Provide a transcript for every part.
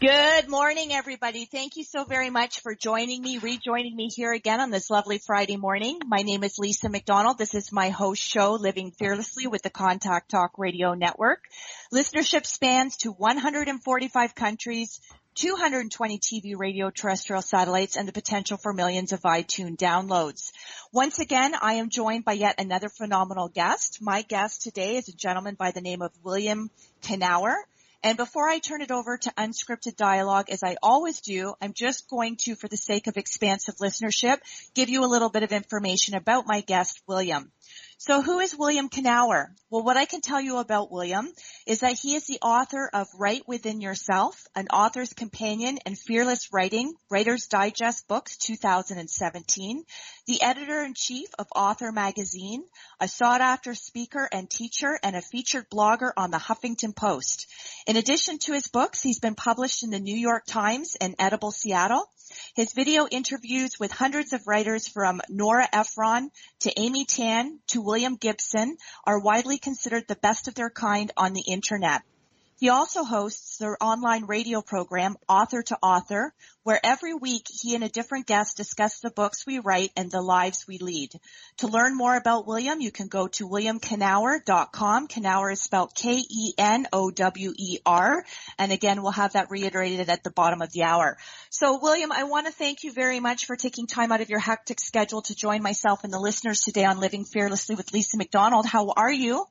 Good morning, everybody. Thank you so very much for joining me, rejoining me here again on this lovely Friday morning. My name is Lisa McDonald. This is my host show, Living Fearlessly with the Contact Talk Radio Network. Listenership spans to 145 countries, 220 TV, radio, terrestrial satellites, and the potential for millions of iTunes downloads. Once again, I am joined by yet another phenomenal guest. My guest today is a gentleman by the name of William Kenower. And before I turn it over to unscripted dialogue, as I always do, I'm just going to, for the sake of expansive listenership, give you a little bit of information about my guest, William. So who is William Kenower? Well, what I can tell you about William is that he is the author of Write Within Yourself, an author's companion and fearless writing, Writer's Digest books 2017, the editor-in-chief of Author Magazine, a sought-after speaker and teacher, and a featured blogger on the Huffington Post. In addition to his books, he's been published in the New York Times and Edible Seattle. His video interviews with hundreds of writers from Nora Ephron to Amy Tan to William Gibson are widely considered the best of their kind on the internet. He also hosts their online radio program, Author to Author, where every week he and a different guest discuss the books we write and the lives we lead. To learn more about William, you can go to williamkenower.com. Kenower is spelled K-E-N-O-W-E-R. And again, we'll have that reiterated at the bottom of the hour. So William, I want to thank you very much for taking time out of your hectic schedule to join myself and the listeners today on Living Fearlessly with Lisa McDonald. How are you?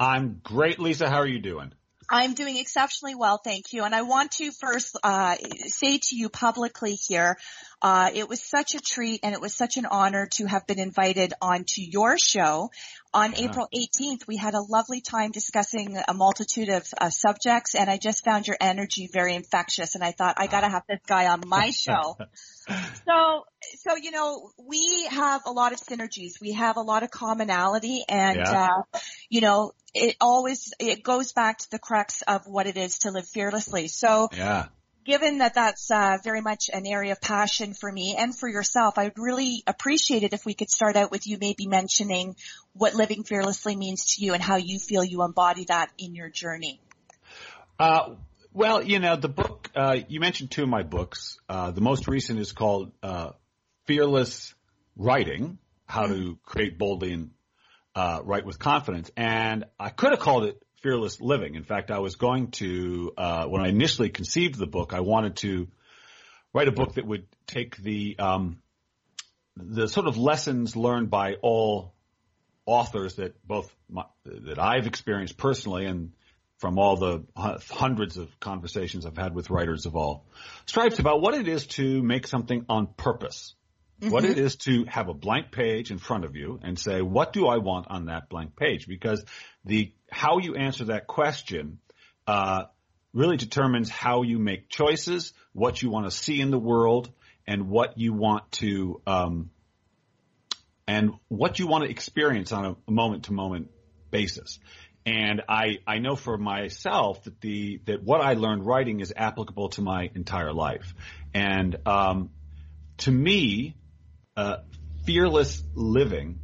I'm great, Lisa. How are you doing? I'm doing exceptionally well, thank you. And I want to first uh, say to you publicly here, uh, it was such a treat and it was such an honor to have been invited onto your show. On Yeah. April 18th, we had a lovely time discussing a multitude of uh, subjects, and I just found your energy very infectious. And I thought I got to have this guy on my show. So, so you know, we have a lot of synergies. We have a lot of commonality, and Yeah. uh, you know, it always it goes back to the crux of what it is to live fearlessly. So, Yeah. Given that that's uh, very much an area of passion for me and for yourself, I would really appreciate it if we could start out with you maybe mentioning what living fearlessly means to you and how you feel you embody that in your journey. Uh, well, you know, the book, uh, you mentioned two of my books. Uh, the most recent is called, uh, Fearless Writing, How to Create Boldly and, uh, Write with Confidence. And I could have called it Fearless Living. In fact, I was going to, uh, when I initially conceived the book, I wanted to write a book that would take the, um, the sort of lessons learned by all authors that both my, that I've experienced personally and from all the hu- hundreds of conversations I've had with writers of all stripes about what it is to make something on purpose. What it is to have a blank page in front of you and say, what do I want on that blank page? Because the, how you answer that question, uh, really determines how you make choices, what you want to see in the world, and what you want to, um, and what you want to experience on a moment to moment basis. And I, I know for myself that the, that what I learned writing is applicable to my entire life. And, um, to me, uh, fearless living,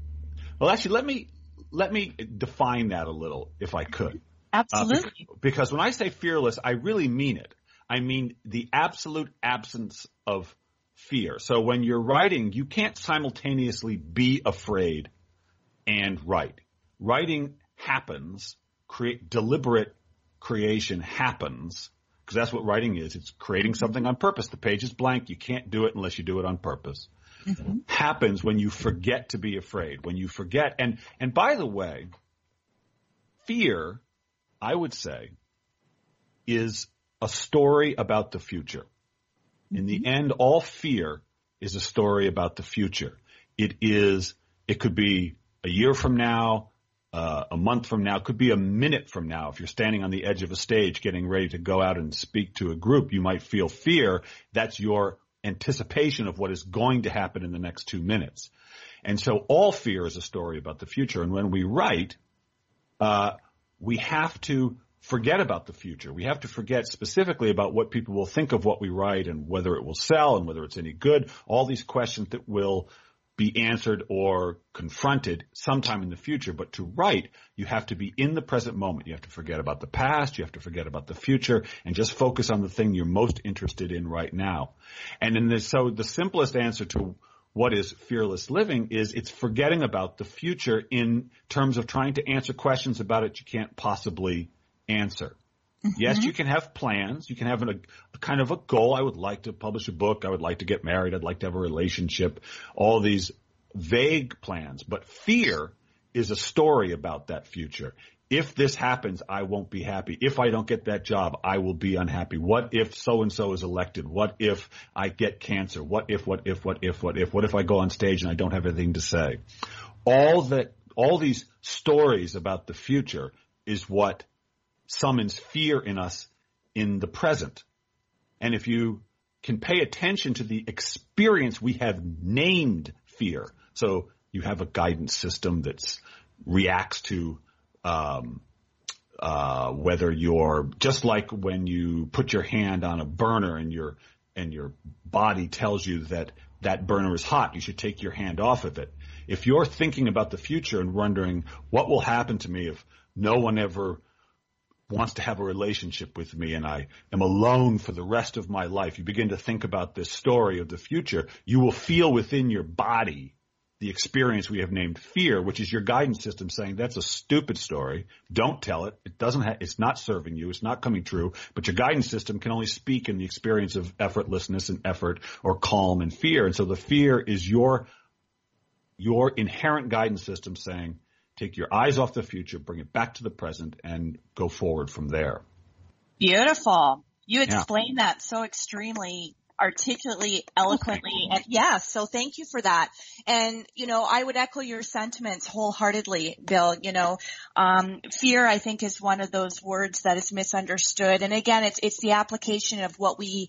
well actually let me, let me define that a little if I could. Uh, Absolutely. bec- because when I say fearless, I really mean it. I mean the absolute absence of fear. So when you're writing, you can't simultaneously be afraid and write. Writing happens, create deliberate creation happens because that's what writing is. It's creating something on purpose. The page is blank. You can't do it unless you do it on purpose. Happens when you forget to be afraid, when you forget. And, and by the way, fear, I would say, is a story about the future. In the end, all fear is a story about the future. It is, it could be a year from now, uh, a month from now, could be a minute from now. If you're standing on the edge of a stage getting ready to go out and speak to a group, you might feel fear. That's your anticipation of what is going to happen in the next two minutes. And so all fear is a story about the future. And when we write, uh, we have to forget about the future. We have to forget specifically about what people will think of what we write and whether it will sell and whether it's any good. All these questions that will be answered or confronted sometime in the future. But to write, you have to be in the present moment. You have to forget about the past. You have to forget about the future and just focus on the thing you're most interested in right now. And in this, so the simplest answer to what is fearless living is it's forgetting about the future in terms of trying to answer questions about it you can't possibly answer. Mm-hmm. Yes, you can have plans. You can have a, a, kind of a goal. I would like to publish a book. I would like to get married. I'd like to have a relationship. All these vague plans. But fear is a story about that future. If this happens, I won't be happy. If I don't get that job, I will be unhappy. What if so and so is elected? What if I get cancer? What if, what if, what if, what if, what if I go on stage and I don't have anything to say? All that, all these stories about the future is what summons fear in us in the present. And if you can pay attention to the experience we have named fear, so you have a guidance system that reacts to um, uh, whether you're just like when you put your hand on a burner and your and your body tells you that that burner is hot, you should take your hand off of it. If you're thinking about the future and wondering what will happen to me if no one ever wants to have a relationship with me and I am alone for the rest of my life, you begin to think about this story of the future, you will feel within your body the experience we have named fear, which is your guidance system saying that's a stupid story. Don't tell it. It doesn't ha- it's not serving you. It's not coming true, but your guidance system can only speak in the experience of effortlessness and effort or calm and fear. And so the fear is your, your inherent guidance system saying, Take your eyes off the future, bring it back to the present, and go forward from there. Beautiful. You explained yeah. that so extremely articulately, eloquently, and yeah, so thank you for that. And, you know, I would echo your sentiments wholeheartedly, Bill. You know, um, fear, I think, is one of those words that is misunderstood. And again, it's, it's the application of what we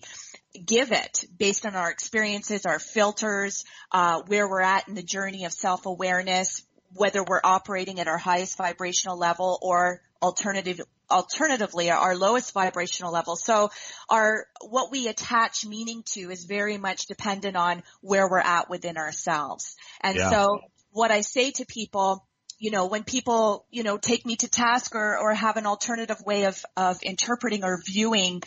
give it based on our experiences, our filters, uh, where we're at in the journey of self-awareness, whether we're operating at our highest vibrational level or alternative alternatively our lowest vibrational level. So our what we attach meaning to is very much dependent on where we're at within ourselves. And yeah. so what I say to people you know, when people, you know, take me to task or, or have an alternative way of, of interpreting or viewing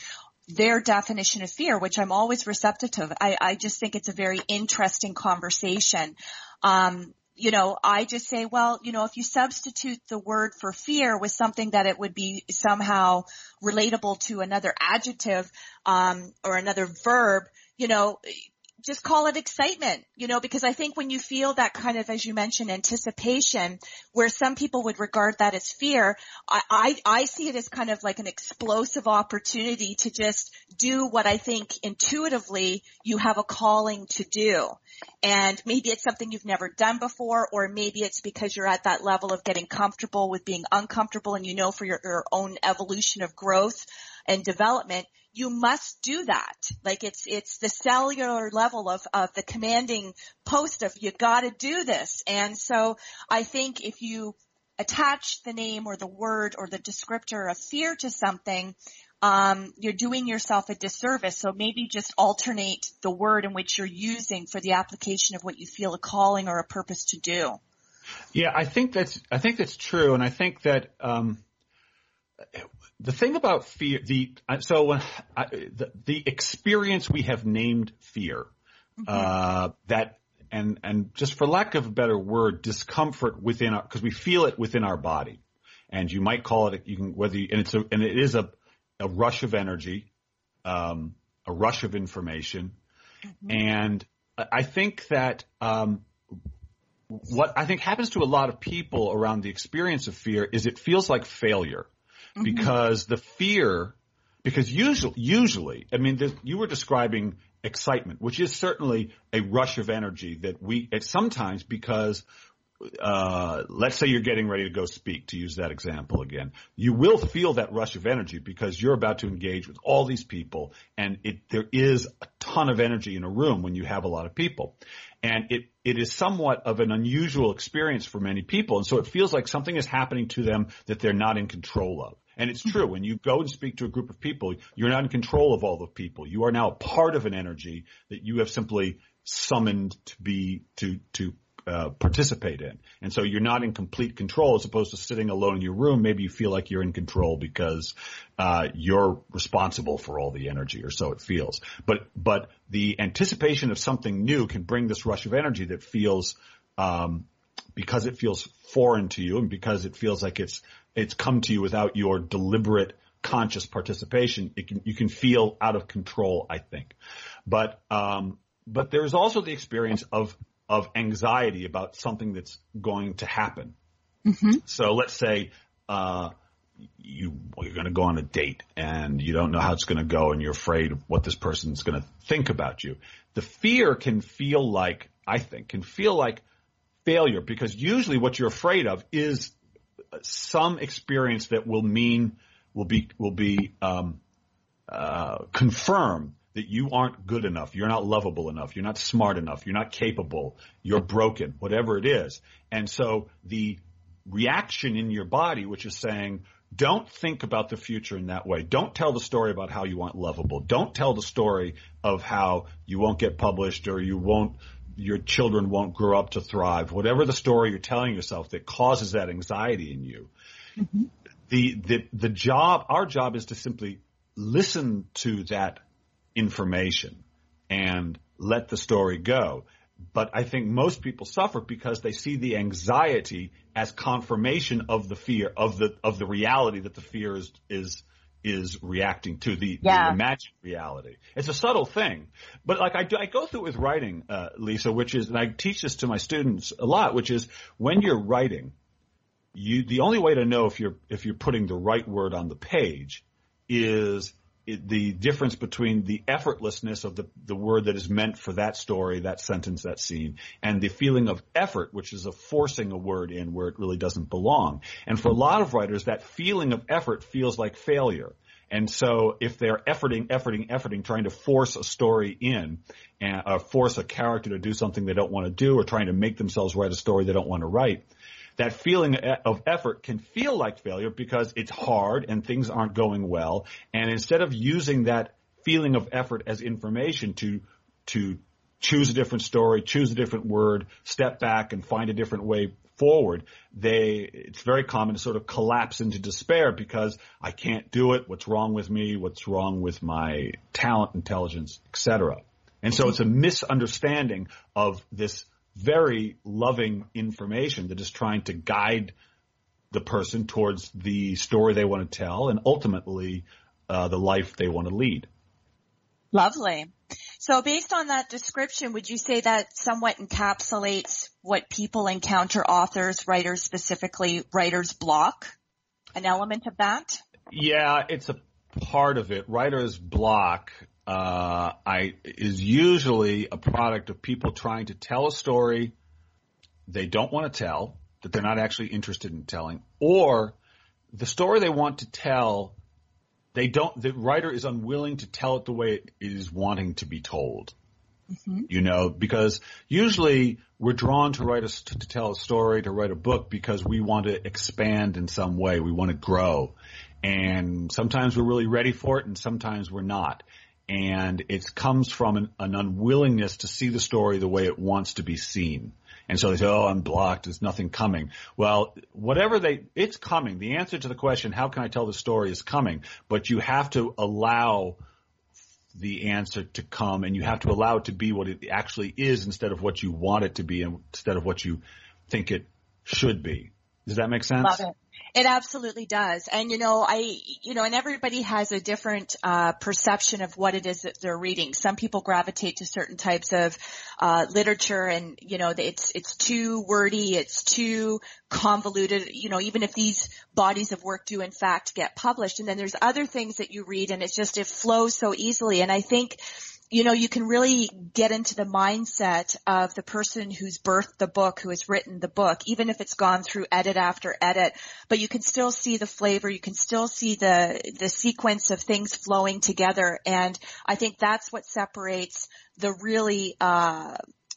their definition of fear, which I'm always receptive to. I, I just think it's a very interesting conversation. Um, you know, I just say, well, you know, if you substitute the word for fear with something that it would be somehow relatable to another adjective, um, or another verb, you know, just call it excitement, you know, because I think when you feel that kind of, as you mentioned, anticipation, where some people would regard that as fear, I, I, I see it as kind of like an explosive opportunity to just do what I think intuitively you have a calling to do. And maybe it's something you've never done before, or maybe it's because you're at that level of getting comfortable with being uncomfortable and you know for your, your own evolution of growth and development, you must do that. Like it's, it's the cellular level of, of the commanding post of you gotta do this. And so I think if you attach the name or the word or the descriptor of fear to something, um, you're doing yourself a disservice. So maybe just alternate the word in which you're using for the application of what you feel a calling or a purpose to do. Yeah, I think that's I think that's true, and I think that um, the thing about fear, the so I, the, the experience we have named fear, mm-hmm. uh, that and and just for lack of a better word, discomfort within our because we feel it within our body, and you might call it you can whether you, and it's a and it is a a rush of energy, um, a rush of information, mm-hmm. and I think that um, what I think happens to a lot of people around the experience of fear is it feels like failure mm-hmm. because the fear, because usually, usually, I mean, you were describing excitement, which is certainly a rush of energy that we, sometimes because uh, let's say you're getting ready to go speak, to use that example again, you will feel that rush of energy because you're about to engage with all these people, and it there is a ton of energy in a room when you have a lot of people, and it it is somewhat of an unusual experience for many people, and so it feels like something is happening to them that they're not in control of. And it's true. When you go and speak to a group of people, you're not in control of all the people. You are now part of an energy that you have simply summoned to be to to uh, participate in. And so you're not in complete control as opposed to sitting alone in your room. Maybe you feel like you're in control because uh, you're responsible for all the energy, or so it feels. But but the anticipation of something new can bring this rush of energy that feels um, because it feels foreign to you and because it feels like it's it's come to you without your deliberate conscious participation. It can you can feel out of control. I think, but um, but there's also the experience of of anxiety about something that's going to happen. Mm-hmm. So let's say uh, you you're going to go on a date and you don't know how it's going to go and you're afraid of what this person's going to think about you. The fear can feel like I think can feel like failure because usually what you're afraid of is some experience that will mean will be will be um, uh, confirm that you aren't good enough, you're not lovable enough, you're not smart enough, you're not capable, you're broken, whatever it is. And so the reaction in your body, which is saying, don't think about the future in that way. Don't tell the story about how you aren't lovable. Don't tell the story of how you won't get published or you won't, your children won't grow up to thrive. Whatever the story you're telling yourself that causes that anxiety in you. Mm-hmm. The, the, the job, our job is to simply listen to that information and let the story go. But I think most people suffer because they see the anxiety as confirmation of the fear of the of the reality that the fear is is is reacting to the, yeah. the imagined reality. It's a subtle thing, but like I do, I go through it with writing, uh, Lisa, which is, and I teach this to my students a lot, which is when you're writing, you the only way to know if you're if you're putting the right word on the page is the difference between the effortlessness of the, the word that is meant for that story, that sentence, that scene, and the feeling of effort, which is of forcing a word in where it really doesn't belong. And for a lot of writers, that feeling of effort feels like failure. And so if they're efforting, efforting, efforting, trying to force a story in and uh, force a character to do something they don't want to do or trying to make themselves write a story they don't want to write, that feeling of effort can feel like failure because it's hard and things aren't going well. And instead of using that feeling of effort as information to, to choose a different story, choose a different word, step back and find a different way forward, they, it's very common to sort of collapse into despair because I can't do it. What's wrong with me? What's wrong with my talent, intelligence, etc. And so it's a misunderstanding of this very loving information that is trying to guide the person towards the story they want to tell and ultimately uh, the life they want to lead. Lovely. So based on that description, would you say that somewhat encapsulates what people encounter authors, writers, specifically writer's block? An element of that? Yeah, it's a part of it. Writer's block uh, I is usually a product of people trying to tell a story they don't want to tell that they're not actually interested in telling, or the story they want to tell they don't. The writer is unwilling to tell it the way it is wanting to be told. Mm-hmm. You know, because usually we're drawn to write a, to tell a story, to write a book because we want to expand in some way. We want to grow. And sometimes we're really ready for it and sometimes we're not and it comes from an, an, unwillingness to see the story the way it wants to be seen. And so they say, "Oh, I'm blocked. There's nothing coming." Well, whatever they, it's coming. The answer to the question, "How can I tell the story?" is coming, but you have to allow the answer to come, and you have to allow it to be what it actually is instead of what you want it to be, instead of what you think it should be. Does that make sense? Love it. It absolutely does. And you know, I, you know, and everybody has a different, uh, perception of what it is that they're reading. Some people gravitate to certain types of, uh, literature and, you know, it's, it's too wordy, it's too convoluted, you know, even if these bodies of work do in fact get published. And then there's other things that you read and it's just, it flows so easily. And I think, you know, you can really get into the mindset of the person who's birthed the book, who has written the book, even if it's gone through edit after edit, but you can still see the flavor, you can still see the, the sequence of things flowing together. And I think that's what separates the really, uh,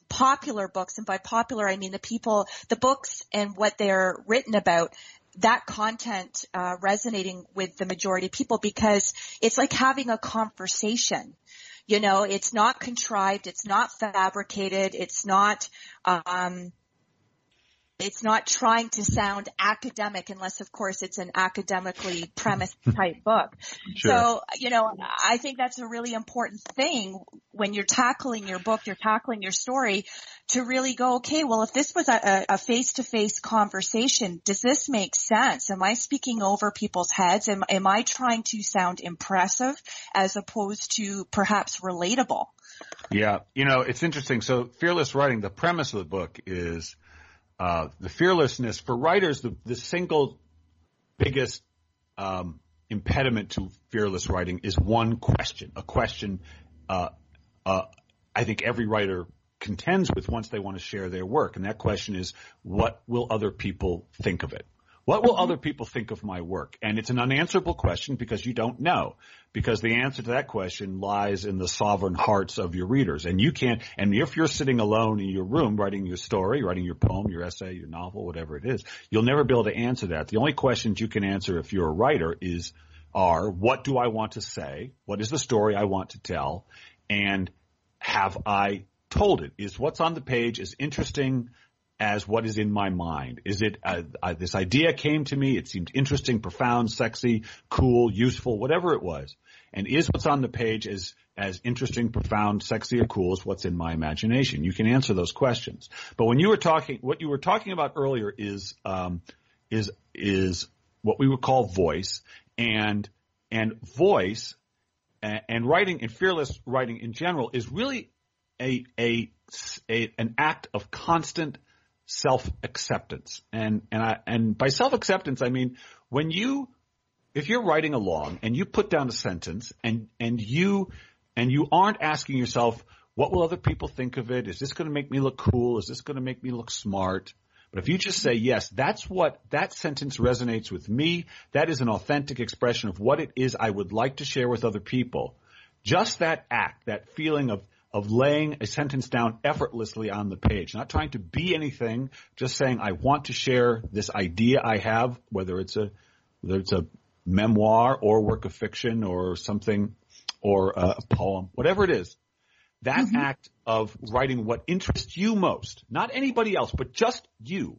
popular books, and by popular I mean the people, the books and what they're written about, that content uh, resonating with the majority of people because it's like having a conversation. You know, it's not contrived, it's not fabricated, it's not um, it's not trying to sound academic unless of course it's an academically premised type book. Sure. So, you know, I think that's a really important thing when you're tackling your book, you're tackling your story to really go, okay, well, if this was a, face-to-face conversation, does this make sense? Am I speaking over people's heads? Am, am I trying to sound impressive as opposed to perhaps relatable? Yeah, you know, it's interesting. So, fearless writing. The premise of the book is uh, the fearlessness for writers. The, the single biggest um, impediment to fearless writing is one question. A question uh, uh, I think every writer contends with once they want to share their work, and that question is, what will other people think of it? What will other people think of my work? And it's an unanswerable question because you don't know. Because the answer to that question lies in the sovereign hearts of your readers. And you can't, and if you're sitting alone in your room writing your story, writing your poem, your essay, your novel, whatever it is, you'll never be able to answer that. The only questions you can answer if you're a writer is, are, what do I want to say? What is the story I want to tell? And have I told it? Is what's on the page as interesting as what is in my mind? Is it uh, uh, this idea came to me? It seemed interesting, profound, sexy, cool, useful, whatever it was. And is what's on the page as as interesting, profound, sexy, or cool as what's in my imagination? You can answer those questions. But when you were talking, what you were talking about earlier is um, is is what we would call voice and and voice and, and writing and fearless writing in general is really a, a, a an act of constant self-acceptance. And, and I, and by self-acceptance, I mean, when you, if you're writing along and you put down a sentence and, and you, and you aren't asking yourself, what will other people think of it? Is this going to make me look cool? Is this going to make me look smart? But if you just say, yes, that's what, that sentence resonates with me. That is an authentic expression of what it is I would like to share with other people. Just that act, that feeling of, of laying a sentence down effortlessly on the page, not trying to be anything, just saying I want to share this idea I have, whether it's a whether it's a memoir or work of fiction or something or a poem, whatever it is. That mm-hmm. act of writing what interests you most, not anybody else, but just you.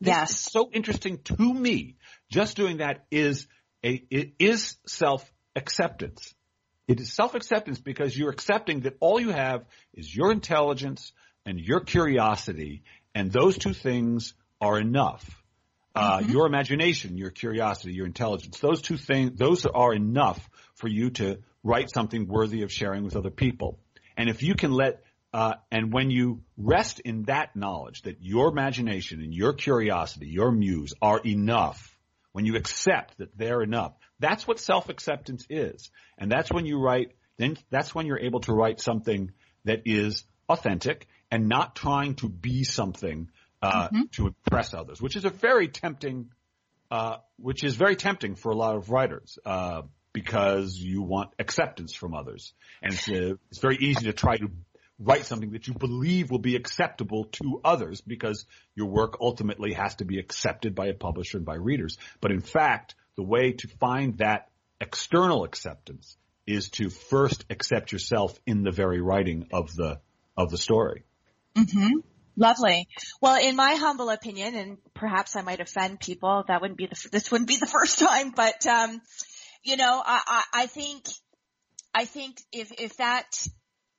Yes. so interesting to me. Just doing that is a, it is self acceptance. It is self-acceptance because you're accepting that all you have is your intelligence and your curiosity, and those two things are enough. Uh, mm-hmm. Your imagination, your curiosity, your intelligence, those two things, those are enough for you to write something worthy of sharing with other people. And if you can let, uh, and when you rest in that knowledge that your imagination and your curiosity, your muse are enough, when you accept that they're enough, that's what self-acceptance is. And that's when you write, then that's when you're able to write something that is authentic and not trying to be something, uh, mm-hmm. to impress others, which is a very tempting, uh, which is very tempting for a lot of writers, uh, because you want acceptance from others. And it's, uh, it's very easy to try to write something that you believe will be acceptable to others because your work ultimately has to be accepted by a publisher and by readers. But in fact, the way to find that external acceptance is to first accept yourself in the very writing of the of the story. Mm-hmm. Lovely. Well, in my humble opinion, and perhaps I might offend people, that wouldn't be the this wouldn't be the first time, but um, you know, I, I, I think I think if if that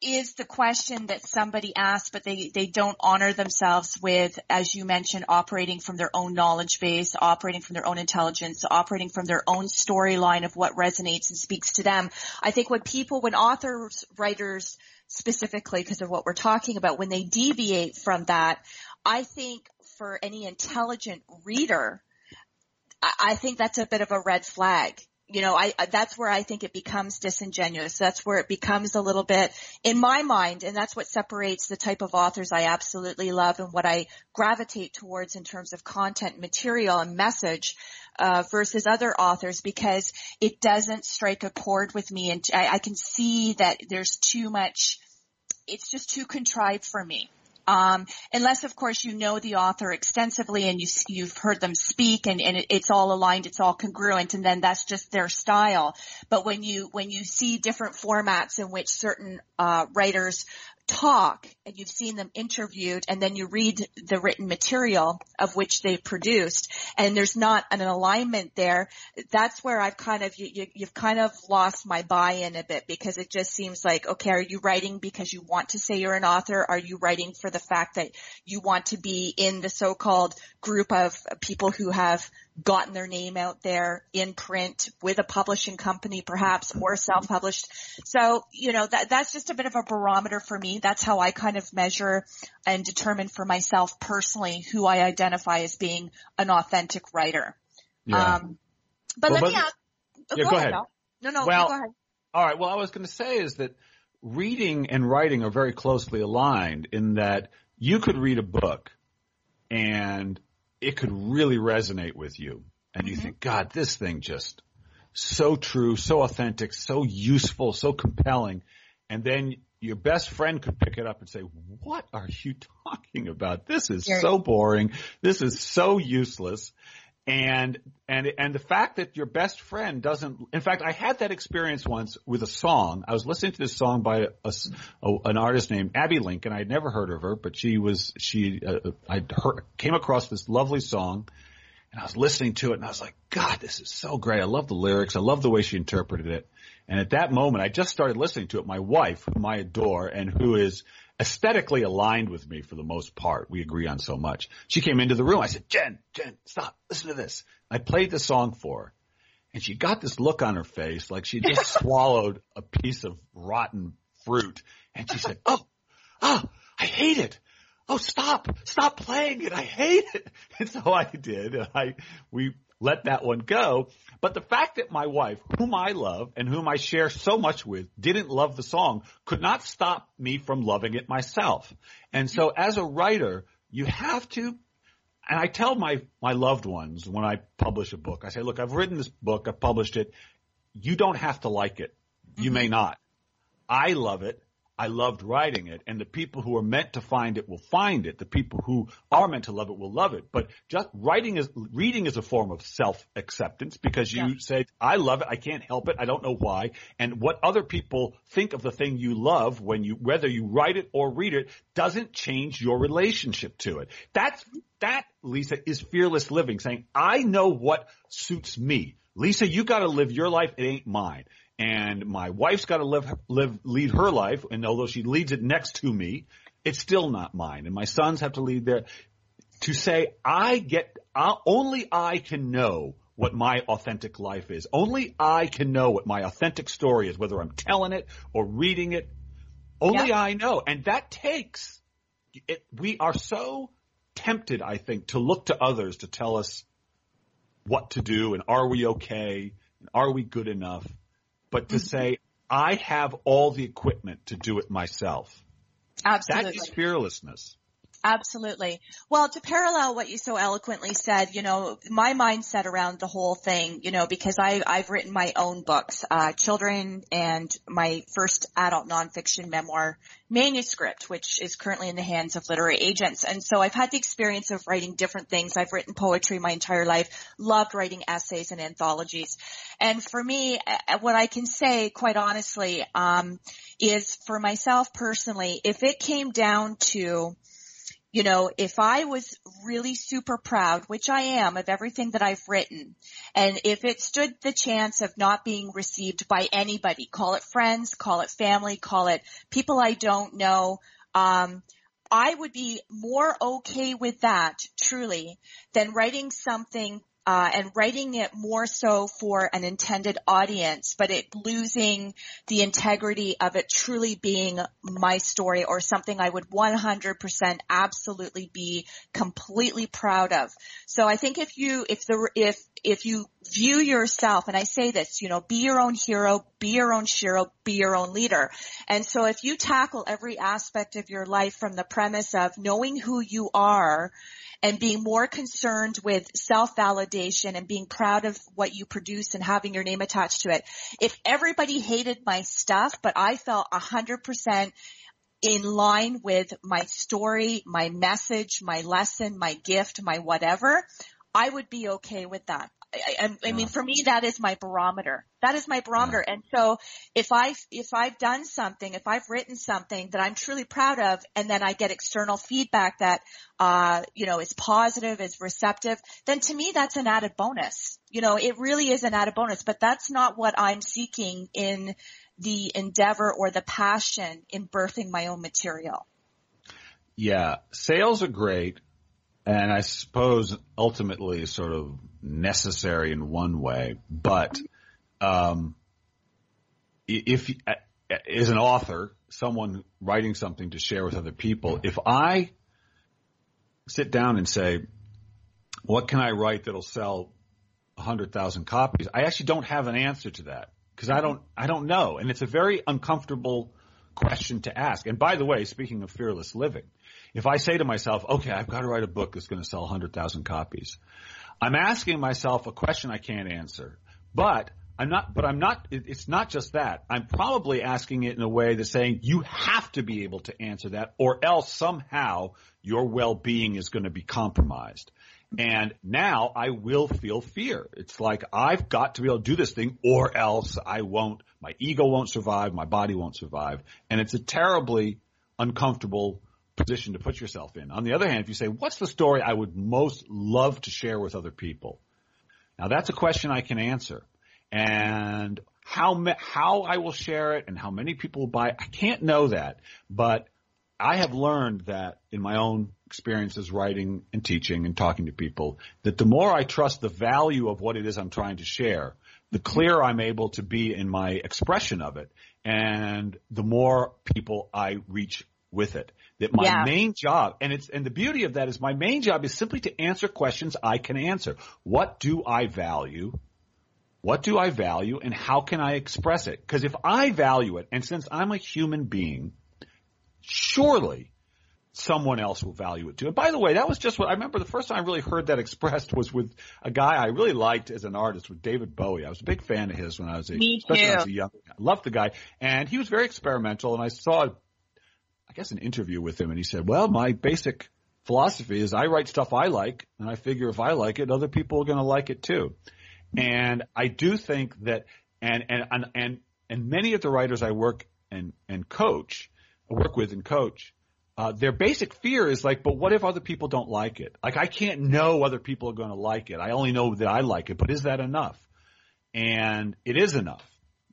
is the question that somebody asks, but they, they don't honor themselves with, as you mentioned, operating from their own knowledge base, operating from their own intelligence, operating from their own storyline of what resonates and speaks to them. I think when people, when authors, writers specifically because of what we're talking about, when they deviate from that, I think for any intelligent reader, I, I think that's a bit of a red flag you know, I, that's where I think it becomes disingenuous. That's where it becomes a little bit, in my mind, and that's what separates the type of authors I absolutely love and what I gravitate towards in terms of content, material, and message, uh, versus other authors because it doesn't strike a chord with me and I, I can see that there's too much, it's just too contrived for me. Um, unless of course you know the author extensively and you, you've heard them speak and, and it, it's all aligned, it's all congruent and then that's just their style. But when you, when you see different formats in which certain, uh, writers talk and you've seen them interviewed and then you read the written material of which they've produced and there's not an alignment there, that's where I've kind of, you, you've kind of lost my buy-in a bit because it just seems like, okay, are you writing because you want to say you're an author? Are you writing for the fact that you want to be in the so-called group of people who have gotten their name out there in print with a publishing company perhaps or self-published. So, you know, that, that's just a bit of a barometer for me. That's how I kind of measure and determine for myself personally who I identify as being an authentic writer. Yeah. Um, but Well, let me ask, oh, Yeah, go, go ahead. ahead. No, no, Well- go ahead. All right. Well, I was going to say is that reading and writing are very closely aligned in that you could read a book and it could really resonate with you. And you mm-hmm. think, God, this thing just so true, so authentic, so useful, so compelling. And then your best friend could pick it up and say, what are you talking about? This is so boring. This is so useless. And, and, and the fact that your best friend doesn't, in fact, I had that experience once with a song. I was listening to this song by a, a- an artist named Abbey Lincoln. I had never heard of her, but she was, she, uh, I heard, came across this lovely song and I was listening to it and I was like, God, this is so great. I love the lyrics. I love the way she interpreted it. And at that moment, I just started listening to it. My wife, whom I adore and who is aesthetically aligned with me for the most part. We agree on so much. She came into the room. I said, Jen, Jen, stop. Listen to this. I played the song for her and she got this look on her face like she just swallowed a piece of rotten fruit. And she said, Oh, ah, I hate it. Oh, stop, stop playing it. I hate it. And so I did. I, we let that one go. But the fact that my wife, whom I love and whom I share so much with, didn't love the song could not stop me from loving it myself. And so as a writer, you have to and I tell my, my loved ones when I publish a book, I say, look, I've written this book, I've published it. You don't have to like it. You mm-hmm. may not. I love it. I loved writing it and the people who are meant to find it will find it. The people who are meant to love it will love it. But just writing is, reading is a form of self-acceptance because you Yeah. say, I love it. I can't help it. I don't know why. And what other people think of the thing you love when you, whether you write it or read it doesn't change your relationship to it. That's, that, Lisa, is fearless living saying, I know what suits me. Lisa, you gotta live your life. It ain't mine. And my wife's gotta live, live, lead her life. And although she leads it next to me, it's still not mine. And my sons have to lead their, to say, I get, I, only I can know what my authentic life is. Only I can know what my authentic story is, whether I'm telling it or reading it. Only Yeah. I know. And that takes, it, we are so tempted, I think, to look to others to tell us what to do and are we okay and are we good enough? But to mm-hmm. say, I have all the equipment to do it myself. That Absolutely. is fearlessness. Absolutely. Well, to parallel what you so eloquently said, you know, my mindset around the whole thing, you know, because I, I've written my own books, uh, children and my first adult nonfiction memoir manuscript, which is currently in the hands of literary agents. And so I've had the experience of writing different things. I've written poetry my entire life, loved writing essays and anthologies. And for me, what I can say quite honestly, um, is for myself personally, if it came down to, you know, if I was really super proud, which I am of everything that I've written, and if it stood the chance of not being received by anybody, call it friends, call it family, call it people I don't know, um, I would be more okay with that, truly, than writing something uh, and writing it more so for an intended audience, but it losing the integrity of it truly being my story or something I would 100% absolutely be completely proud of. So I think if you, if the, if, if you view yourself, and I say this, you know, be your own hero, be your own shero, be your own leader. And so if you tackle every aspect of your life from the premise of knowing who you are, and being more concerned with self-validation and being proud of what you produce and having your name attached to it. If everybody hated my stuff, but I felt a hundred percent in line with my story, my message, my lesson, my gift, my whatever, I would be okay with that. I, I, I mean, for me, that is my barometer. That is my barometer. Yeah. And so if I, if I've done something, if I've written something that I'm truly proud of and then I get external feedback that, uh, you know, is positive, is receptive, then to me, that's an added bonus. You know, it really is an added bonus, but that's not what I'm seeking in the endeavor or the passion in birthing my own material. Yeah. Sales are great. And I suppose ultimately sort of necessary in one way, but um, if as an author, someone writing something to share with other people, if I sit down and say, "What can I write that'll sell hundred thousand copies?" I actually don't have an answer to that because I don't I don't know, and it's a very uncomfortable question to ask. And by the way, speaking of fearless living, if I say to myself, "Okay, I've got to write a book that's going to sell hundred thousand copies," I'm asking myself a question I can't answer. But I'm not, but I'm not, it's not just that. I'm probably asking it in a way that's saying you have to be able to answer that or else somehow your well-being is going to be compromised. And now I will feel fear. It's like I've got to be able to do this thing or else I won't, my ego won't survive, my body won't survive. And it's a terribly uncomfortable position to put yourself in. On the other hand, if you say, what's the story I would most love to share with other people? Now that's a question I can answer. And how, how I will share it and how many people will buy it, I can't know that. But I have learned that in my own experiences writing and teaching and talking to people, that the more I trust the value of what it is I'm trying to share, the clearer I'm able to be in my expression of it and the more people I reach with it. That my yeah. main job, and it's, and the beauty of that is my main job is simply to answer questions I can answer. What do I value? What do I value and how can I express it? Because if I value it, and since I'm a human being, surely someone else will value it too. And by the way, that was just what I remember the first time I really heard that expressed was with a guy I really liked as an artist with David Bowie. I was a big fan of his when I was a, Me especially too. when I was a young, I loved the guy and he was very experimental and I saw I guess an interview with him and he said, well, my basic philosophy is I write stuff I like and I figure if I like it, other people are going to like it too. And I do think that, and, and, and, and and many of the writers I work and, and coach, work with and coach, uh, their basic fear is like, but what if other people don't like it? Like I can't know other people are going to like it. I only know that I like it, but is that enough? And it is enough,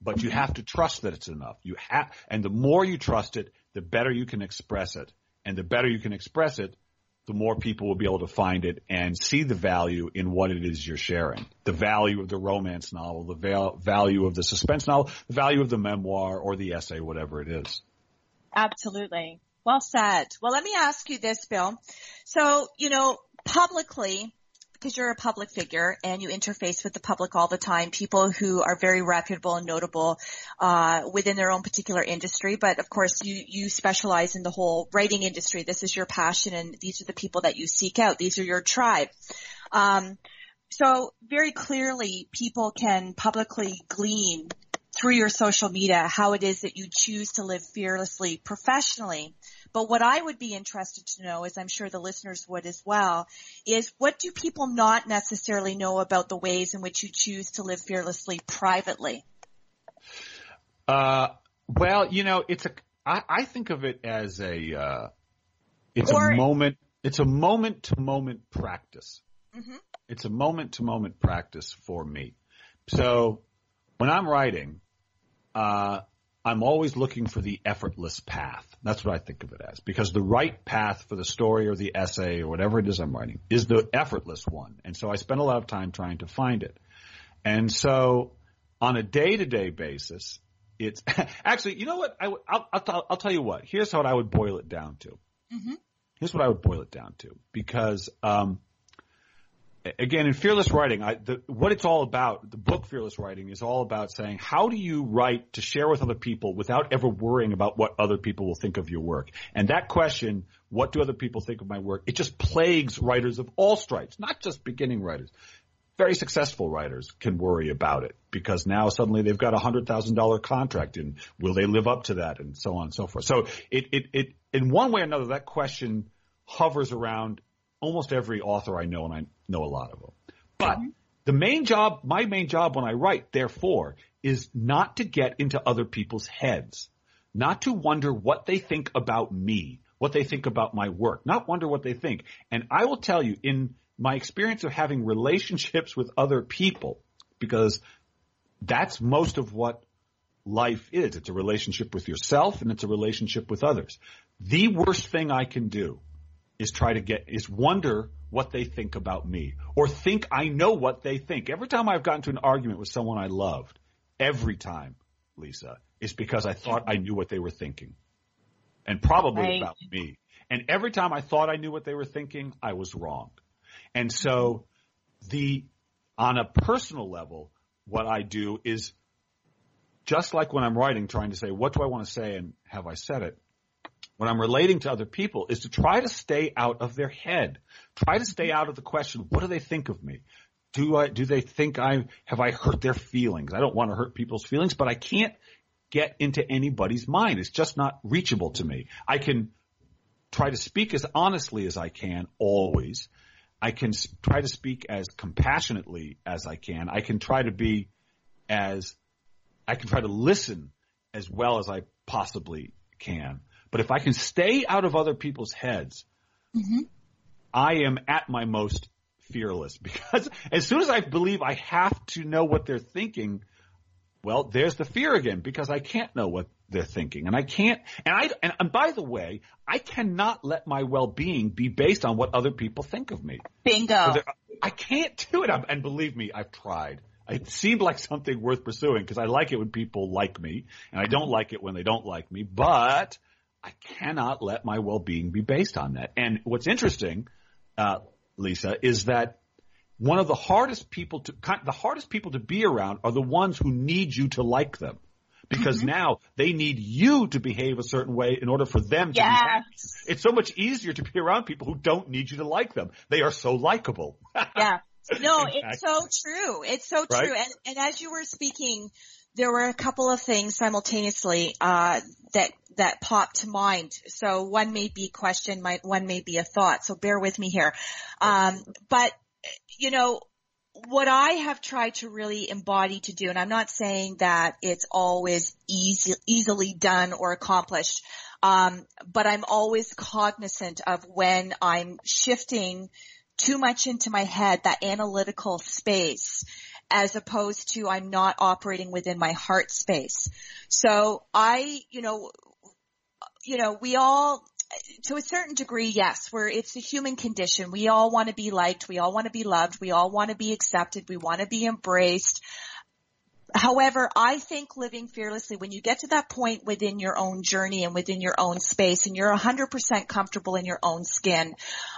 but you have to trust that it's enough. You have, and the more you trust it, the better you can express it. And the better you can express it, the more people will be able to find it and see the value in what it is you're sharing. The value of the romance novel, the val- value of the suspense novel, the value of the memoir or the essay, whatever it is. Absolutely. Well said. Well, let me ask you this, Bill. So, you know, publicly, because you're a public figure and you interface with the public all the time, people who are very reputable and notable uh, within their own particular industry. But of course, you you specialize in the whole writing industry. This is your passion, and these are the people that you seek out. These are your tribe. Um, so very clearly, people can publicly glean through your social media how it is that you choose to live fearlessly professionally. But what I would be interested to know, as I'm sure the listeners would as well, is what do people not necessarily know about the ways in which you choose to live fearlessly privately? Uh, well, you know, it's a, I, I think of it as a, uh, it's Or- a moment, it's a moment to moment practice. Mhm. It's a moment to moment practice for me. So when I'm writing, uh, I'm always looking for the effortless path. That's what I think of it as because the right path for the story or the essay or whatever it is I'm writing is the effortless one. And so I spend a lot of time trying to find it. And so on a day to day basis, it's actually, you know what? I, will I'll, I'll tell you what. Here's what I would boil it down to. Mm-hmm. Here's what I would boil it down to because, um, again, in fearless writing, I, the, what it's all about, the book Fearless Writing is all about saying, how do you write to share with other people without ever worrying about what other people will think of your work? And that question, what do other people think of my work? It just plagues writers of all stripes, not just beginning writers. Very successful writers can worry about it because now suddenly they've got a hundred thousand dollar contract and will they live up to that and so on and so forth. So it, it, it, in one way or another, that question hovers around almost every author I know, and I know a lot of them. But mm-hmm. the main job, my main job when I write, therefore, is not to get into other people's heads, not to wonder what they think about me, what they think about my work, not wonder what they think. And I will tell you, in my experience of having relationships with other people, because that's most of what life is. It's a relationship with yourself and it's a relationship with others. The worst thing I can do is try to get, is wonder what they think about me or think I know what they think. Every time I've gotten to an argument with someone I loved, every time, Lisa, is because I thought I knew what they were thinking and probably right. about me. And every time I thought I knew what they were thinking, I was wrong. And so the, on a personal level, what I do is just like when I'm writing, trying to say, what do I want to say and have I said it? When I'm relating to other people is to try to stay out of their head. Try to stay out of the question, what do they think of me? Do I, do they think I, have I hurt their feelings? I don't want to hurt people's feelings, but I can't get into anybody's mind. It's just not reachable to me. I can try to speak as honestly as I can always. I can try to speak as compassionately as I can. I can try to be as, I can try to listen as well as I possibly can. But if I can stay out of other people's heads, mm-hmm. I am at my most fearless because as soon as I believe I have to know what they're thinking, well, there's the fear again because I can't know what they're thinking and I can't, and I, and, and by the way, I cannot let my well-being be based on what other people think of me. Bingo. I can't do it. And believe me, I've tried. It seemed like something worth pursuing because I like it when people like me and I don't like it when they don't like me, but I cannot let my well-being be based on that. And what's interesting, uh, Lisa, is that one of the hardest people to the hardest people to be around are the ones who need you to like them. Because mm-hmm. now they need you to behave a certain way in order for them to yes. be happy. It's so much easier to be around people who don't need you to like them. They are so likable. yeah. No, it's so true. It's so true. Right? And, and as you were speaking, there were a couple of things simultaneously uh, that that popped to mind. So one may be question, one may be a thought. So bear with me here. Um, but you know, what I have tried to really embody to do, and I'm not saying that it's always easy, easily done or accomplished, um, but I'm always cognizant of when I'm shifting too much into my head, that analytical space, as opposed to I'm not operating within my heart space. So I, you know, you know, we all, to a certain degree, yes, we're, it's a human condition. We all want to be liked. We all want to be loved. We all want to be accepted. We want to be embraced. However, I think living fearlessly, when you get to that point within your own journey and within your own space and you're 100% comfortable in your own skin,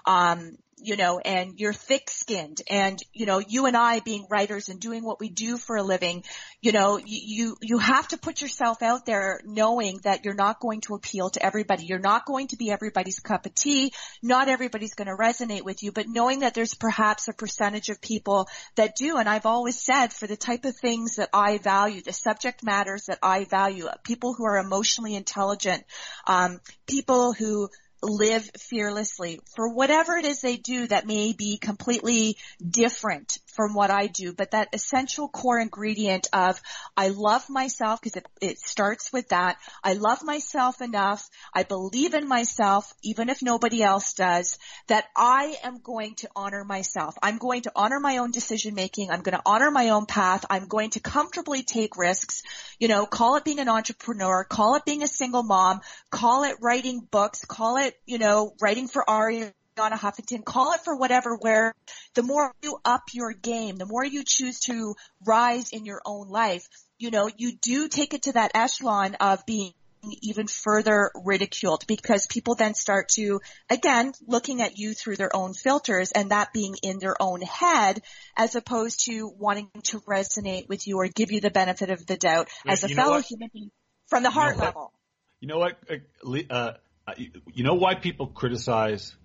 um, you know, and you're thick skinned and, you know, you and I being writers and doing what we do for a living, you know, you, you have to put yourself out there knowing that you're not going to appeal to everybody. You're not going to be everybody's cup of tea. Not everybody's going to resonate with you, but knowing that there's perhaps a percentage of people that do. And I've always said for the type of things that I value, the subject matters that I value, people who are emotionally intelligent, um, people who live fearlessly. For whatever it is they do that may be completely different from what I do, but that essential core ingredient of I love myself because it, it starts with that. I love myself enough. I believe in myself, even if nobody else does, that I am going to honor myself. I'm going to honor my own decision making. I'm going to honor my own path. I'm going to comfortably take risks. You know, call it being an entrepreneur, call it being a single mom, call it writing books, call it, you know, writing for Arianna Huffington, call it for whatever, where the more you up your game, the more you choose to rise in your own life, you know, you do take it to that echelon of being even further ridiculed because people then start to, again, looking at you through their own filters and that being in their own head as opposed to wanting to resonate with you or give you the benefit of the doubt as a fellow human being from the heart you know level. You know what? Uh, uh, you know why people criticize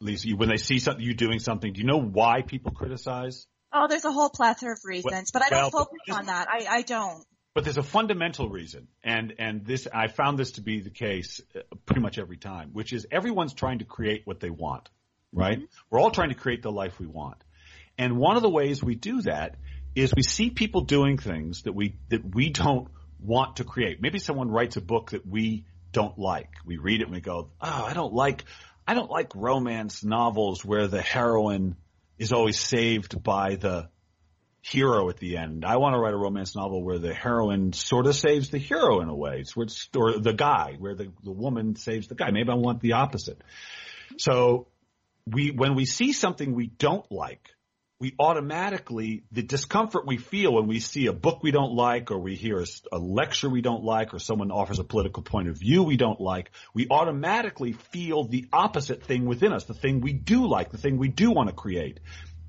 Lisa, when they see something you doing something, do you know why people criticize? Oh, there's a whole plethora of reasons, Well- but I don't well, focus on that. I, I don't. But there's a fundamental reason, and and this I found this to be the case uh, pretty much every time, which is everyone's trying to create what they want, right? We're all trying to create the life we want, and one of the ways we do that is we see people doing things that we that we don't want to create. Maybe someone writes a book that we don't like. We read it and we go, "Oh, I don't like I don't like romance novels where the heroine is always saved by the hero at the end. I want to write a romance novel where the heroine sort of saves the hero in a way, it's, where it's, or the guy, where the, the woman saves the guy. Maybe I want the opposite. So we, when we see something we don't like, we automatically, the discomfort we feel when we see a book we don't like, or we hear a lecture we don't like, or someone offers a political point of view we don't like, we automatically feel the opposite thing within us, the thing we do like, the thing we do want to create.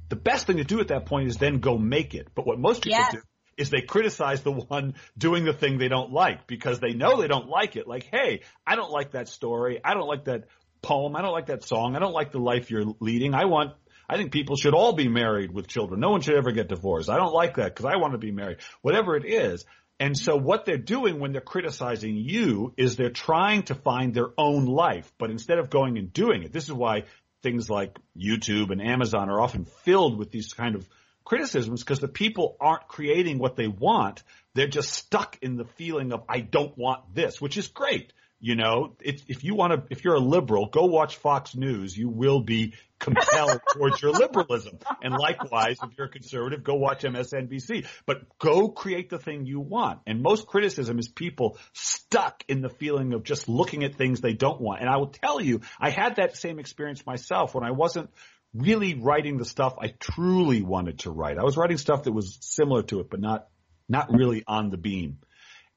The best thing to do at that point is then go make it. But what most people Yes. do is they criticize the one doing the thing they don't like because they know they don't like it. Like, hey, I don't like that story. I don't like that poem. I don't like that song. I don't like the life you're leading. I want, I think people should all be married with children. No one should ever get divorced. I don't like that because I want to be married. Whatever it is. And so what they're doing when they're criticizing you is they're trying to find their own life. But instead of going and doing it, this is why things like YouTube and Amazon are often filled with these kind of criticisms because the people aren't creating what they want. They're just stuck in the feeling of, I don't want this, which is great. You know, it's, if you want to, if you're a liberal, go watch Fox News. You will be compelled towards your liberalism. And likewise, if you're a conservative, go watch MSNBC. But go create the thing you want. And most criticism is people stuck in the feeling of just looking at things they don't want. And I will tell you, I had that same experience myself when I wasn't really writing the stuff I truly wanted to write. I was writing stuff that was similar to it, but not, not really on the beam.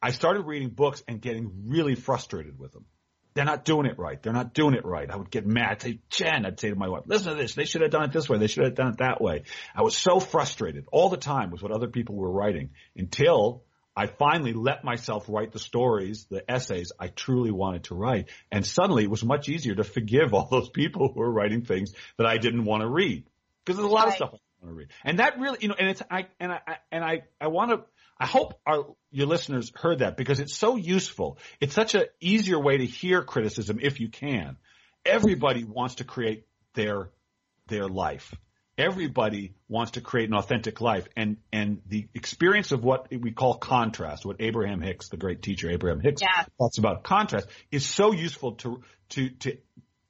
I started reading books and getting really frustrated with them. They're not doing it right. They're not doing it right. I would get mad. I'd say, Jen, I'd say to my wife, listen to this. They should have done it this way. They should have done it that way. I was so frustrated all the time with what other people were writing until I finally let myself write the stories, the essays I truly wanted to write. And suddenly it was much easier to forgive all those people who were writing things that I didn't want to read. Because there's a lot of stuff I want to read. And that really, you know, and it's, I, and I, I- and I, I want to, I hope our, your listeners heard that because it's so useful. It's such an easier way to hear criticism if you can. Everybody wants to create their, their life. Everybody wants to create an authentic life and, and the experience of what we call contrast, what Abraham Hicks, the great teacher Abraham Hicks Yeah. talks about contrast is so useful to, to, to,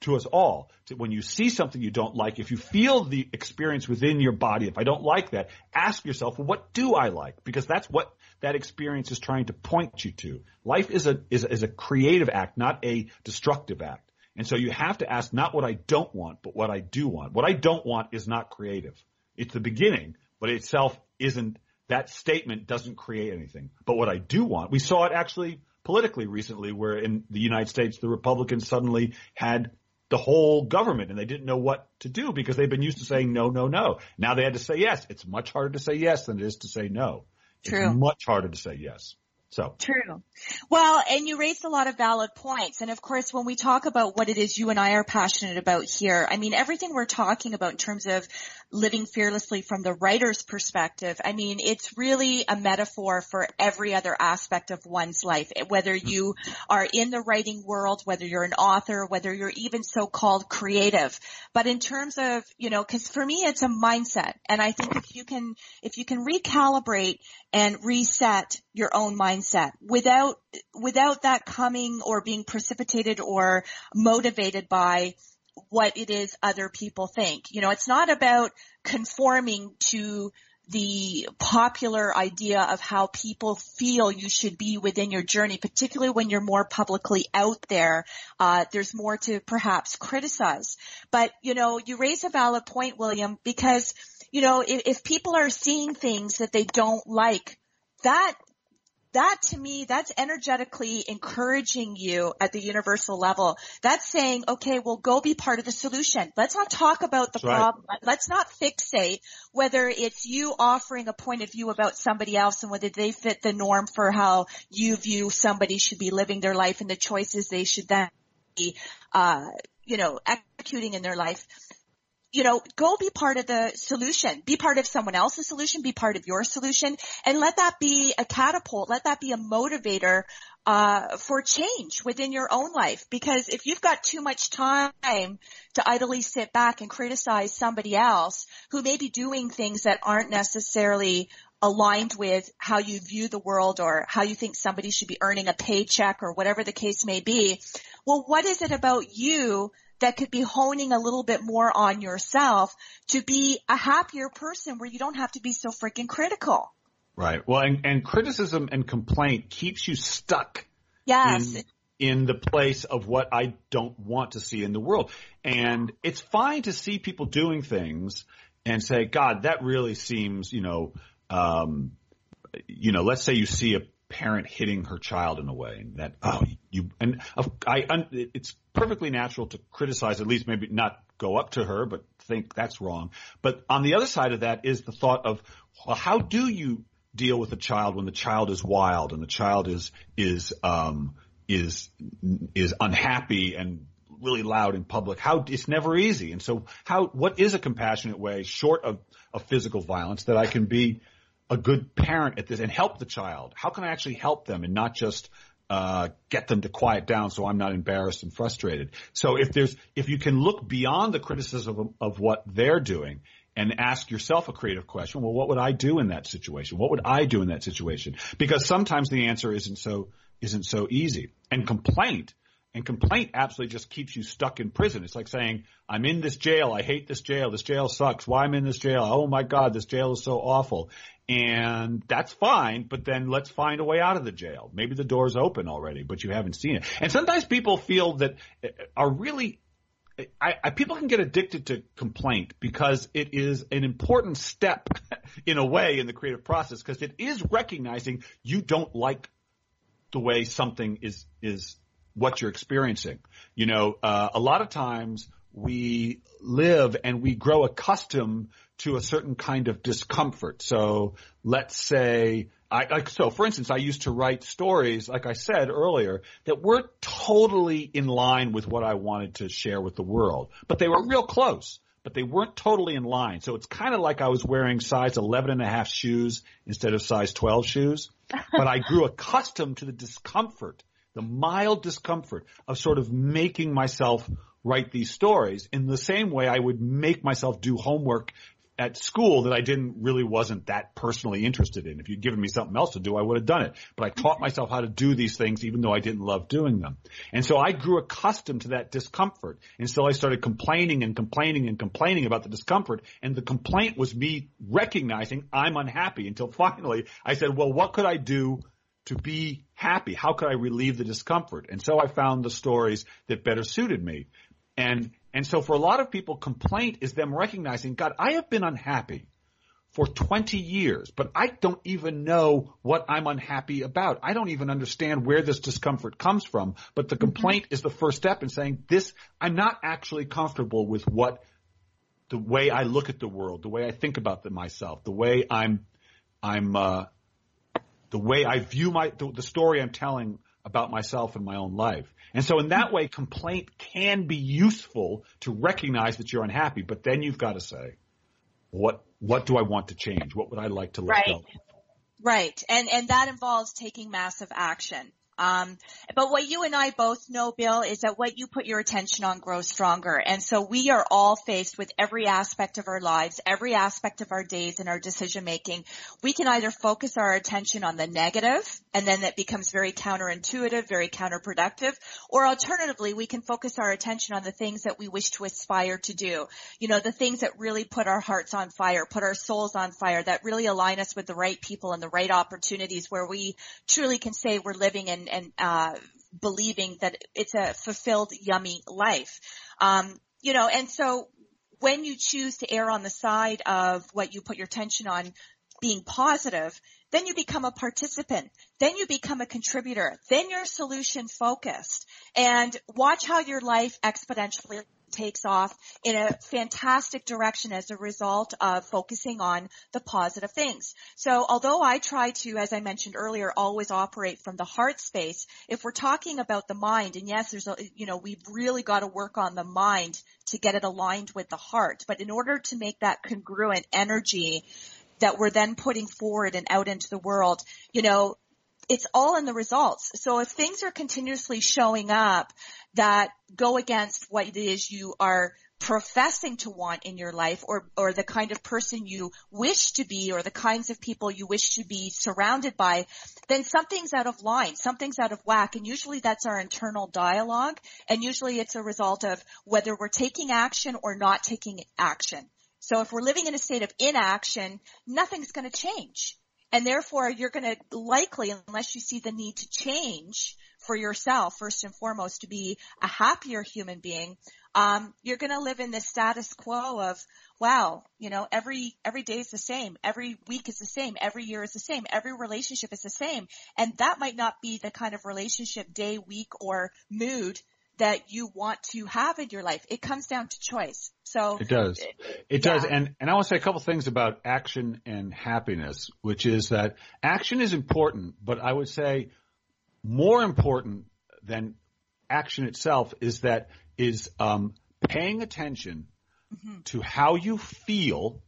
to us all. To when you see something you don't like, if you feel the experience within your body, if I don't like that, ask yourself, well, what do I like? Because that's what that experience is trying to point you to. Life is a, is is a creative act, not a destructive act. And so you have to ask not what I don't want, but what I do want. What I don't want is not creative. It's the beginning, but itself isn't, that statement doesn't create anything. But what I do want, we saw it actually politically recently where in the United States, the Republicans suddenly had the whole government and they didn't know what to do because they've been used to saying no, no, no. Now they had to say yes. It's much harder to say yes than it is to say no. True. It's much harder to say yes. So True. Well, and you raised a lot of valid points. And of course, when we talk about what it is you and I are passionate about here, I mean, everything we're talking about in terms of living fearlessly from the writer's perspective, I mean, it's really a metaphor for every other aspect of one's life, whether you are in the writing world, whether you're an author, whether you're even so-called creative. But in terms of, you know, cause for me it's a mindset. And I think if you can, if you can recalibrate and reset your own mindset without, without that coming or being precipitated or motivated by what it is other people think. You know, it's not about conforming to the popular idea of how people feel you should be within your journey, particularly when you're more publicly out there. Uh, there's more to perhaps criticize. But, you know, you raise a valid point, William, because, you know, if, if people are seeing things that they don't like, that that to me, that's energetically encouraging you at the universal level. That's saying, okay, well go be part of the solution. Let's not talk about the That's right. problem. Let's not fixate whether it's you offering a point of view about somebody else and whether they fit the norm for how you view somebody should be living their life and the choices they should then be, uh, you know, executing in their life you know, go be part of the solution. Be part of someone else's solution. Be part of your solution and let that be a catapult. Let that be a motivator, uh, for change within your own life. Because if you've got too much time to idly sit back and criticize somebody else who may be doing things that aren't necessarily aligned with how you view the world or how you think somebody should be earning a paycheck or whatever the case may be. Well, what is it about you that could be honing a little bit more on yourself to be a happier person where you don't have to be so freaking critical. Right. Well, and, and criticism and complaint keeps you stuck Yes. in, in the place of what I don't want to see in the world. And it's fine to see people doing things and say, God, that really seems, you know, um, you know, let's say you see a parent hitting her child in a way that, oh, you, and I, it's perfectly natural to criticize, at least maybe not go up to her, but think that's wrong. But on the other side of that is the thought of, well, how do you deal with a child when the child is wild and the child is, is, um, is, is unhappy and really loud in public. How it's never easy. And so how what is a compassionate way short of, of physical violence that I can be a good parent at this and help the child? How can I actually help them and not just uh, get them to quiet down so I'm not embarrassed and frustrated. So if there's if you can look beyond the criticism of, of what they're doing and ask yourself a creative question, well, what would I do in that situation? What would I do in that situation? Because sometimes the answer isn't so isn't so easy. And complaint and complaint absolutely just keeps you stuck in prison. It's like saying, I'm in this jail. I hate this jail. This jail sucks. Why am I'm in this jail? Oh my God, this jail is so awful. And that's fine, but then let's find a way out of the jail. Maybe the door's open already, but you haven't seen it. And sometimes people feel that uh, are really I, I, people can get addicted to complaint because it is an important step in a way in the creative process because it is recognizing you don't like the way something is is what you're experiencing. You know, uh, a lot of times we live and we grow accustomed to a certain kind of discomfort. So let's say, I, like, so for instance, I used to write stories, like I said earlier, that were totally in line with what I wanted to share with the world, but they were real close. But they weren't totally in line. So it's kind of like I was wearing size 11 and a half shoes instead of size 12 shoes. but I grew accustomed to the discomfort the mild discomfort of sort of making myself write these stories in the same way I would make myself do homework at school that I didn't really wasn't that personally interested in. If you'd given me something else to do, I would have done it. But I taught myself how to do these things even though I didn't love doing them. And so I grew accustomed to that discomfort. And so I started complaining and complaining and complaining about the discomfort. And the complaint was me recognizing I'm unhappy until finally I said, well, what could I do to be happy? How could I relieve the discomfort? And so I found the stories that better suited me. And, and so for a lot of people, complaint is them recognizing, God, I have been unhappy for 20 years, but I don't even know what I'm unhappy about. I don't even understand where this discomfort comes from. But the complaint mm-hmm. is the first step in saying this, I'm not actually comfortable with what the way I look at the world, the way I think about the, myself, the way I'm, I'm, uh, the way I view my, the, the story I'm telling about myself and my own life. And so in that way, complaint can be useful to recognize that you're unhappy, but then you've got to say, what what do I want to change? What would I like to let Right. go? Right. And, and that involves taking massive action. Um, but what you and I both know, Bill, is that what you put your attention on grows stronger. And so we are all faced with every aspect of our lives, every aspect of our days and our decision making. We can either focus our attention on the negative and then that becomes very counterintuitive, very counterproductive, or alternatively, we can focus our attention on the things that we wish to aspire to do. You know, the things that really put our hearts on fire, put our souls on fire, that really align us with the right people and the right opportunities where we truly can say we're living and, and, uh, believing that it's a fulfilled, yummy life. Um, you know, and so when you choose to err on the side of what you put your attention on being positive, then you become a participant. Then you become a contributor. Then you're solution focused and watch how your life exponentially takes off in a fantastic direction as a result of focusing on the positive things. So although I try to, as I mentioned earlier, always operate from the heart space, if we're talking about the mind, and yes, there's a, you know, we've really got to work on the mind to get it aligned with the heart. But in order to make that congruent energy that we're then putting forward and out into the world, you know, it's all in the results. So if things are continuously showing up that go against what it is you are professing to want in your life or, or the kind of person you wish to be or the kinds of people you wish to be surrounded by, then something's out of line, something's out of whack. And usually that's our internal dialogue. And usually it's a result of whether we're taking action or not taking action. So if we're living in a state of inaction, nothing's going to change. And therefore you're going to likely, unless you see the need to change for yourself, first and foremost, to be a happier human being, um, you're going to live in the status quo of, wow, you know, every, every day is the same. Every week is the same. Every year is the same. Every relationship is the same. And that might not be the kind of relationship, day, week, or mood that you want to have in your life. It comes down to choice. So It does. It Yeah. does. And, and I want to say a couple things about action and happiness, which is that action is important, but I would say more important than action itself is that is um, paying attention to how you feel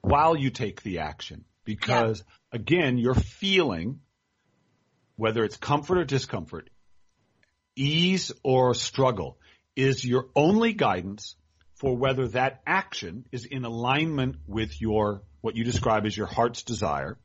while you take the action. Because again, your feeling, whether it's comfort or discomfort, ease or struggle, is your only guidance for whether that action is in alignment with your what you describe as your heart's desire,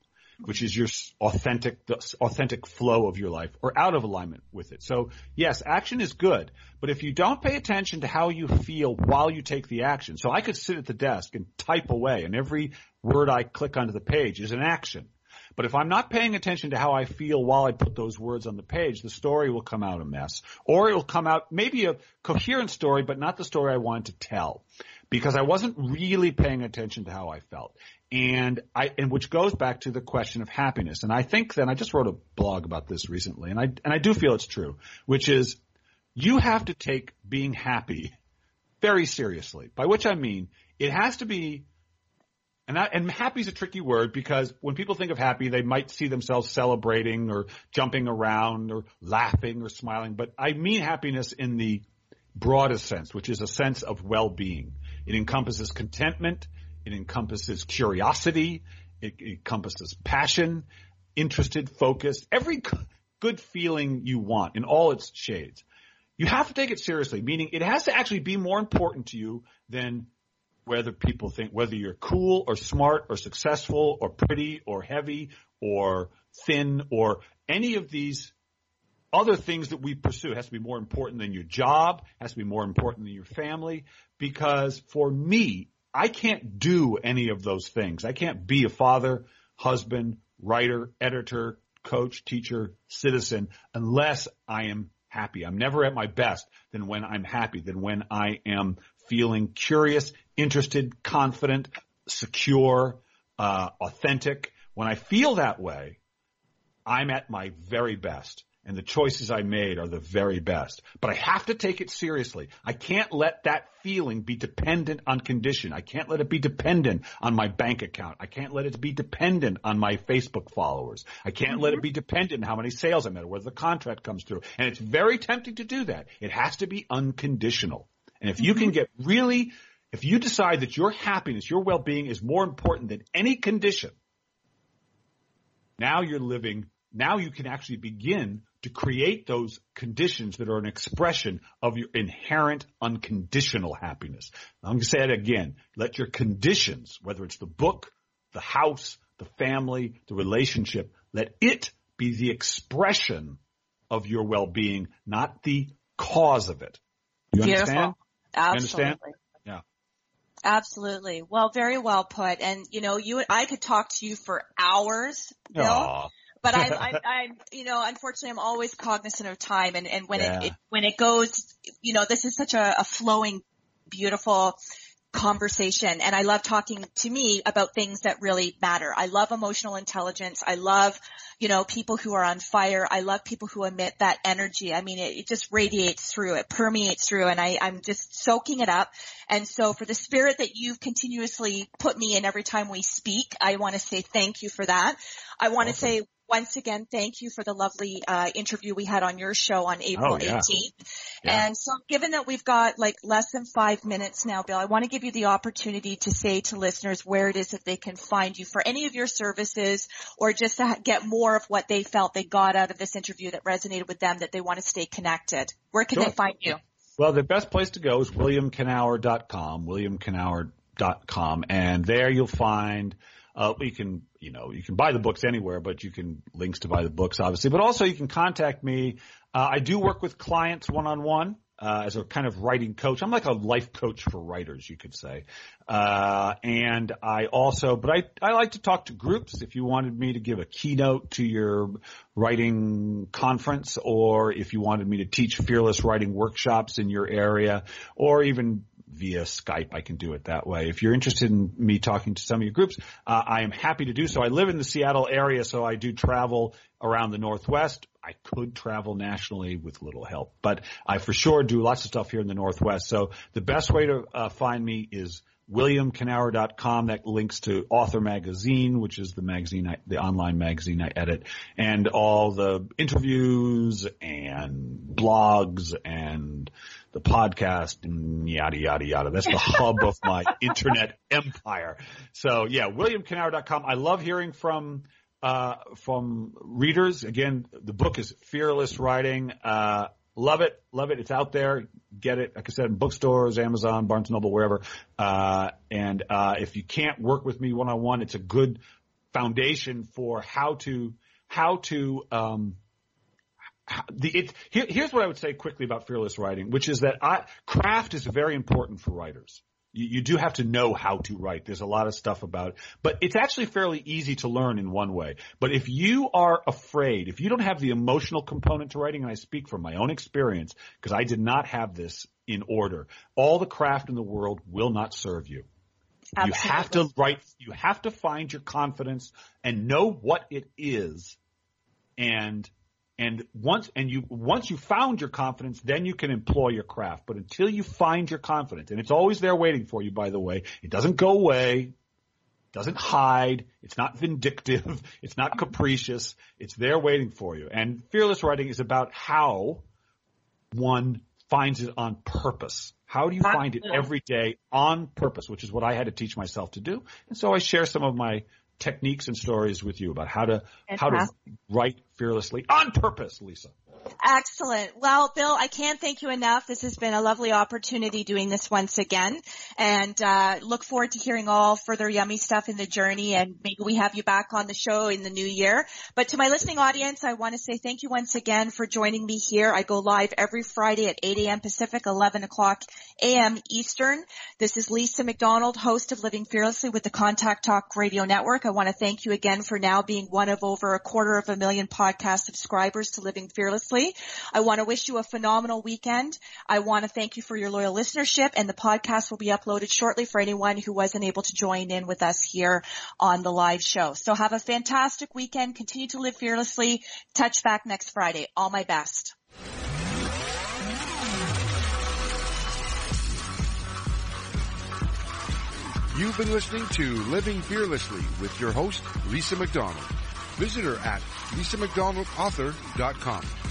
which is your authentic the authentic flow of your life, or out of alignment with it. So yes, action is good, but if you don't pay attention to how you feel while you take the action, so I could sit at the desk and type away, and every word I click onto the page is an action. But if I'm not paying attention to how I feel while I put those words on the page, the story will come out a mess. Or it will come out maybe a coherent story, but not the story I wanted to tell. Because I wasn't really paying attention to how I felt. And I, and which goes back to the question of happiness. And I think that I just wrote a blog about this recently, and I, and I do feel it's true, which is you have to take being happy very seriously. By which I mean, it has to be and, I, and happy is a tricky word because when people think of happy, they might see themselves celebrating or jumping around or laughing or smiling. But I mean happiness in the broadest sense, which is a sense of well-being. It encompasses contentment. It encompasses curiosity. It, it encompasses passion, interested, focused, every good feeling you want in all its shades. You have to take it seriously, meaning it has to actually be more important to you than whether people think whether you're cool or smart or successful or pretty or heavy or thin or any of these other things that we pursue it has to be more important than your job, has to be more important than your family because for me, I can't do any of those things. I can't be a father, husband, writer, editor, coach, teacher, citizen unless I am happy. I'm never at my best than when I'm happy, than when I am feeling curious, interested, confident, secure, uh, authentic. When I feel that way, I'm at my very best. And the choices I made are the very best. But I have to take it seriously. I can't let that feeling be dependent on condition. I can't let it be dependent on my bank account. I can't let it be dependent on my Facebook followers. I can't let it be dependent on how many sales I made or whether the contract comes through. And it's very tempting to do that. It has to be unconditional. And if you can get really if you decide that your happiness, your well-being is more important than any condition, now you're living, now you can actually begin to create those conditions that are an expression of your inherent unconditional happiness. I'm going to say it again. Let your conditions, whether it's the book, the house, the family, the relationship, let it be the expression of your well-being, not the cause of it. You Beautiful. understand? Absolutely. understand? Yeah. Absolutely. Well, very well put. And you know, you and I could talk to you for hours, Bill. Aw. But I'm, I'm, I'm, you know, unfortunately, I'm always cognizant of time, and and when Yeah. it, it when it goes, you know, this is such a, a flowing, beautiful conversation and I love talking to me about things that really matter. I love emotional intelligence. I love, you know, people who are on fire. I love people who emit that energy. I mean, it, it just radiates through, it permeates through and I, I'm just soaking it up. And so for the spirit that you've continuously put me in every time we speak, I want to say thank you for that. I want to say once again, thank you for the lovely uh, interview we had on your show on April Oh, yeah. 18th. Yeah. And so given that we've got like less than five minutes now, Bill, I want to give you the opportunity to say to listeners where it is that they can find you for any of your services or just to get more of what they felt they got out of this interview that resonated with them that they want to stay connected. Where can Sure. they find you? Well, the best place to go is williamkenower.com, williamkenower.com, and there you'll find, uh, you can, you know, you can buy the books anywhere, but you can links to buy the books, obviously, but also you can contact me. Uh, I do work with clients one on one. Uh, as a kind of writing coach, I'm like a life coach for writers, you could say. Uh, and I also, but I, I like to talk to groups. If you wanted me to give a keynote to your writing conference, or if you wanted me to teach fearless writing workshops in your area, or even via Skype, I can do it that way. If you're interested in me talking to some of your groups, uh, I am happy to do so. I live in the Seattle area, so I do travel around the Northwest. I could travel nationally with little help, but I for sure do lots of stuff here in the Northwest. So the best way to uh, find me is williamkenower.com. That links to Author Magazine, which is the magazine, I, the online magazine I edit, and all the interviews and blogs and the podcast and yada yada yada. That's the hub of my internet empire. So yeah, williamkenower.com. I love hearing from uh, from readers. Again, the book is Fearless Writing. Uh, love it, love it. It's out there. Get it. Like I said, in bookstores, Amazon, Barnes and Noble, wherever. Uh, and uh, if you can't work with me one on one, it's a good foundation for how to how to um, the it, here, here's what I would say quickly about fearless writing, which is that I, craft is very important for writers. You, you do have to know how to write. There's a lot of stuff about it, but it's actually fairly easy to learn in one way. But if you are afraid, if you don't have the emotional component to writing, and I speak from my own experience because I did not have this in order, all the craft in the world will not serve you. You have to write, you have to find your confidence and know what it is. And, and once, and you, once you found your confidence, then you can employ your craft. But until you find your confidence, and it's always there waiting for you, by the way, it doesn't go away, doesn't hide, it's not vindictive, it's not capricious, it's there waiting for you. And fearless writing is about how one finds it on purpose. How do you find it every day on purpose, which is what I had to teach myself to do. And so I share some of my techniques and stories with you about how to how to write fearlessly on purpose, Lisa. Excellent. Well, Bill, I can't thank you enough. This has been a lovely opportunity doing this once again and uh, look forward to hearing all further yummy stuff in the journey and maybe we have you back on the show in the new year. But to my listening audience, I want to say thank you once again for joining me here. I go live every Friday at 8 a.m. Pacific, 11 o'clock a.m. Eastern. This is Lisa McDonald, host of Living Fearlessly with the Contact Talk Radio Network. I want to thank you again for now being one of over a quarter of a million podcast subscribers to Living Fearlessly. I want to wish you a phenomenal weekend. I want to thank you for your loyal listenership and the podcast will be uploaded shortly for anyone who wasn't able to join in with us here on the live show. So have a fantastic weekend. Continue to live fearlessly. Touch back next Friday. All my best. You've been listening to Living Fearlessly with your host, Lisa McDonald. Visit her at lisamcdonaldauthor.com.